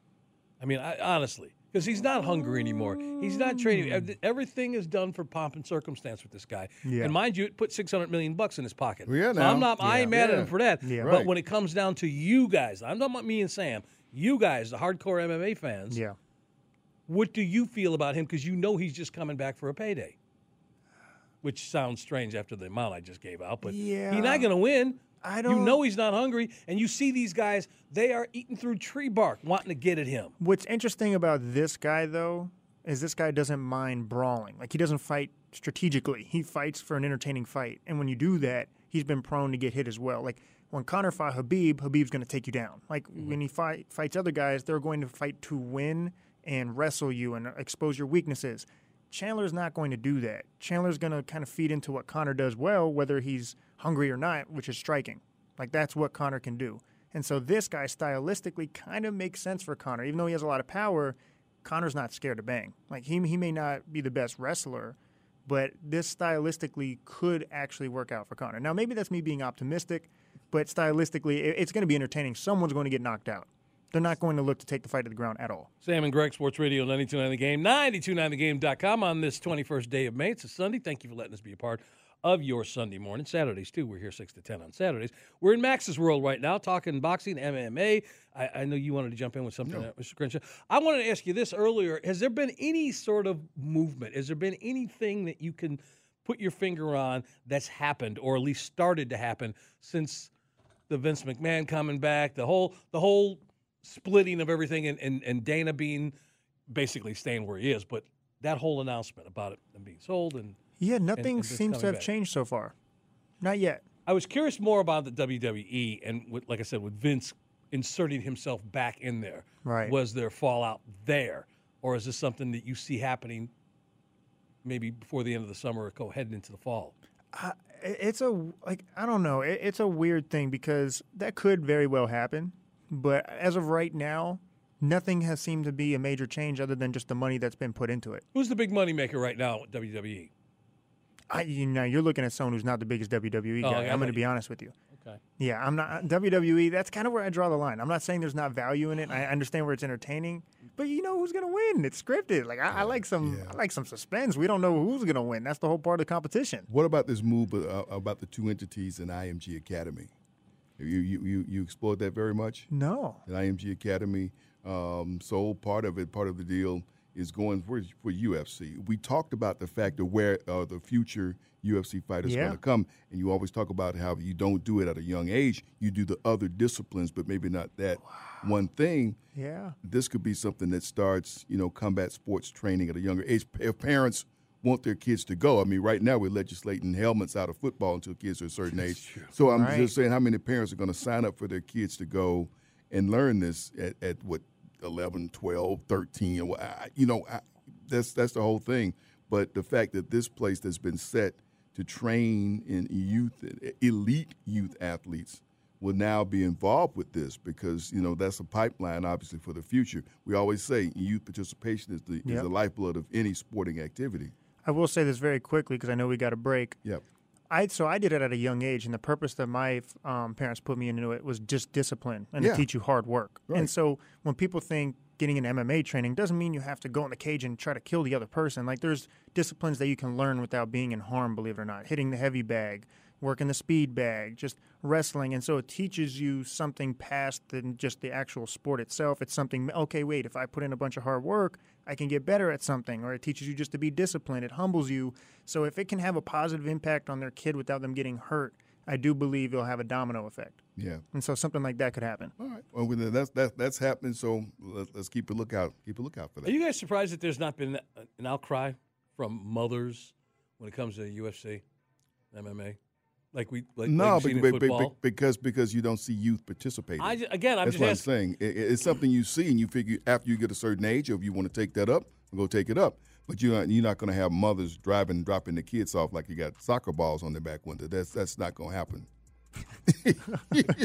I mean, I, honestly, because he's not hungry anymore. He's not training. Everything is done for pomp and circumstance with this guy. Yeah. And mind you, it put six hundred million bucks in his pocket. Well, yeah, so. I'm not. I ain't mad at him for that. Yeah. But Right. when it comes down to you guys, I'm talking about me and Sam. You guys, the hardcore MMA fans. Yeah. What do you feel about him? Because you know he's just coming back for a payday. Which sounds strange after the amount I just gave out, but Yeah. he's not going to win. I You don't- know he's not hungry, and you see these guys; they are eating through tree bark, wanting to get at him. What's interesting about this guy, though, is this guy doesn't mind brawling. Like, he doesn't fight strategically. He fights for an entertaining fight. And when you do that, he's been prone to get hit as well. Like, when Conor fought Khabib, Khabib's going to take you down. Like, mm-hmm. when he fight, fights other guys, they're going to fight to win and wrestle you and expose your weaknesses. Chandler's not going to do that. Chandler's going to kind of feed into what Conor does well, whether he's hungry or not, which is striking. Like that's what Conor can do. And so this guy stylistically kind of makes sense for Conor. Even though he has a lot of power, Conor's not scared to bang. Like he he may not be the best wrestler, but this stylistically could actually work out for Conor. Now maybe that's me being optimistic, but stylistically it- it's going to be entertaining. Someone's going to get knocked out. They're not going to look to take the fight to the ground at all. Sam and Greg, Sports Radio 929 The Game, 929thegame.com on this 21st day of May. It's a Sunday. Thank you for letting us be a part of your Sunday morning. Saturdays, too. We're here 6 to 10 on Saturdays. We're in Max's world right now, talking boxing, MMA. I, I know you wanted to jump in with something, uh, Mr. Crenshaw. I wanted to ask you this earlier. Has there been any sort of movement? Has there been anything that you can put your finger on that's happened or at least started to happen since the Vince McMahon coming back, the whole the whole splitting of everything, and, and, and Dana being basically staying where he is, but that whole announcement about it and being sold, and Yeah, nothing and just seems to have back. changed so far. Not yet. I was curious more about the WWE and with, like I said, with Vince inserting himself back in there. Right. Was there fallout there, or is this something that you see happening? Maybe before the end of the summer, or go heading into the fall. I- it's a like I don't know. It, it's a weird thing because that could very well happen, but as of right now, nothing has seemed to be a major change other than just the money that's been put into it. Who's the big money maker right now at? WWE? I, you know, you're looking at someone who's not the biggest WWE Oh, guy. yeah, I I'm going to be honest with you. Okay. Yeah, I'm not WWE. That's kind of where I draw the line. I'm not saying there's not value in it. I understand where it's entertaining, but you know who's going to win? It's scripted. Like I, I like some, I like some suspense. We don't know who's going to win. That's the whole part of the competition. What about this move uh, about the two entities in IMG Academy? You, you, you, you explored that very much? No. At IMG Academy, um, so part of it, part of the deal is going for, for UFC. We talked about the fact of where uh, the future UFC fighters Yeah. going to come, and you always talk about how you don't do it at a young age. You do the other disciplines, but maybe not that one thing. Yeah. This could be something that starts, you know, combat sports training at a younger age. If parents want their kids to go, I mean, right now we're legislating helmets out of football until kids are a certain age. So I'm Right. just saying, how many parents are going to sign up for their kids to go and learn this at, at what 11, 12, 13, or I- you know, I, that's that's the whole thing. But the fact that this place that's been set to train in youth, elite youth athletes, will now be involved with this because you know that's a pipeline, obviously, for the future. We always say youth participation is the is the lifeblood of any sporting activity. I will say this very quickly because I know we got a break. Yep. I so I did it at a young age, and the purpose that my um, parents put me into it was just discipline and Yeah. to teach you hard work. Right. And so when people think getting an MMA training doesn't mean you have to go in the cage and try to kill the other person. Like there's disciplines that you can learn without being in harm. Believe it or not, hitting the heavy bag, working the speed bag, just wrestling, and so it teaches you something past than just the actual sport itself. It's something. Okay, wait, if I put in a bunch of hard work, I can get better at something, or it teaches you just to be disciplined. It humbles you. So if it can have a positive impact on their kid without them getting hurt, I do believe it'll have a domino effect. Yeah. And so something like that could happen. All right. Well, that's that's that's happening. So let's, let's keep a lookout. Keep a lookout for that. Are you guys surprised that there's not been an outcry from mothers when it comes to UFC, MMA? Like we like, no, be- be- be- because because you don't see youth participating. I again, I'm That's just what I'm saying. It- it- it's something you see, and you figure after you get a certain age, if you want to take that up, go take it up. But you're not, you're not going to have mothers driving, dropping the kids off like you got soccer balls on their back window. That's that's not going to happen. <laughs> you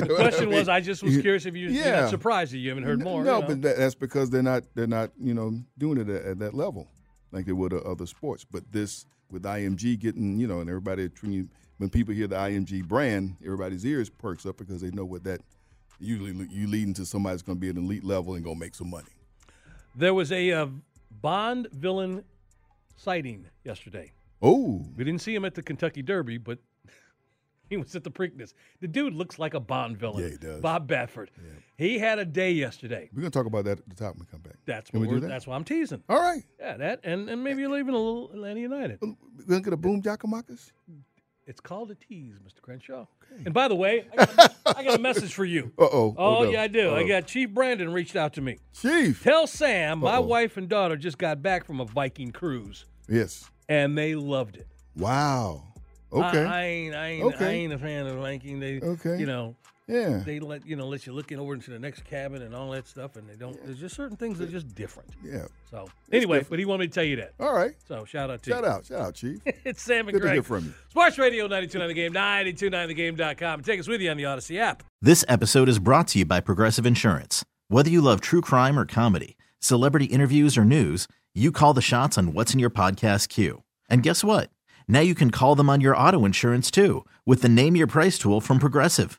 know question I mean? was, I just was curious if you, yeah. you're not surprised that you haven't heard more. No, you know? but that, that's because they're not they're not you know doing it at, at that level like they would other sports. But this with IMG getting you know and everybody when people hear the IMG brand, everybody's ears perks up because they know what that usually you leading to somebody's going to be at an elite level and going to make some money. There was a uh, Bond villain sighting yesterday. Oh, we didn't see him at the Kentucky Derby, but <laughs> he was at the Preakness. The dude looks like a Bond villain. Yeah, he does. Bob Baffert. Yeah. He had a day yesterday. We're gonna talk about that at the top when we come back. That's Can what we do that? that's why I'm teasing. All right. Yeah, that and, and maybe you're leaving a little Atlanta United. We're gonna get a boom jackamakis? It's called a tease, Mr. Crenshaw. Okay. And by the way, I got, a, I got a message for you. <laughs> Uh oh. Oh, yeah, I do. Uh-oh. I got Chief Brandon reached out to me. Chief. Tell Sam Uh-oh. my wife and daughter just got back from a Viking cruise. Yes. And they loved it. Wow. Okay. I, I ain't, I ain't, okay. I ain't a fan of Viking. They, okay. You know, yeah. They let you know let you looking over into the next cabin and all that stuff, and they don't. Yeah. There's just certain things that are just different. Yeah. So anyway, different. but he wanted me to tell you that. All right. So shout out to shout you. out, shout out, Chief. <laughs> it's Sam and Good Greg. to hear from you. Sports Radio 92.9 The Game, 92.9thegame.com. Take us with you on the Odyssey app. This episode is brought to you by Progressive Insurance. Whether you love true crime or comedy, celebrity interviews or news, you call the shots on what's in your podcast queue. And guess what? Now you can call them on your auto insurance too with the Name Your Price tool from Progressive.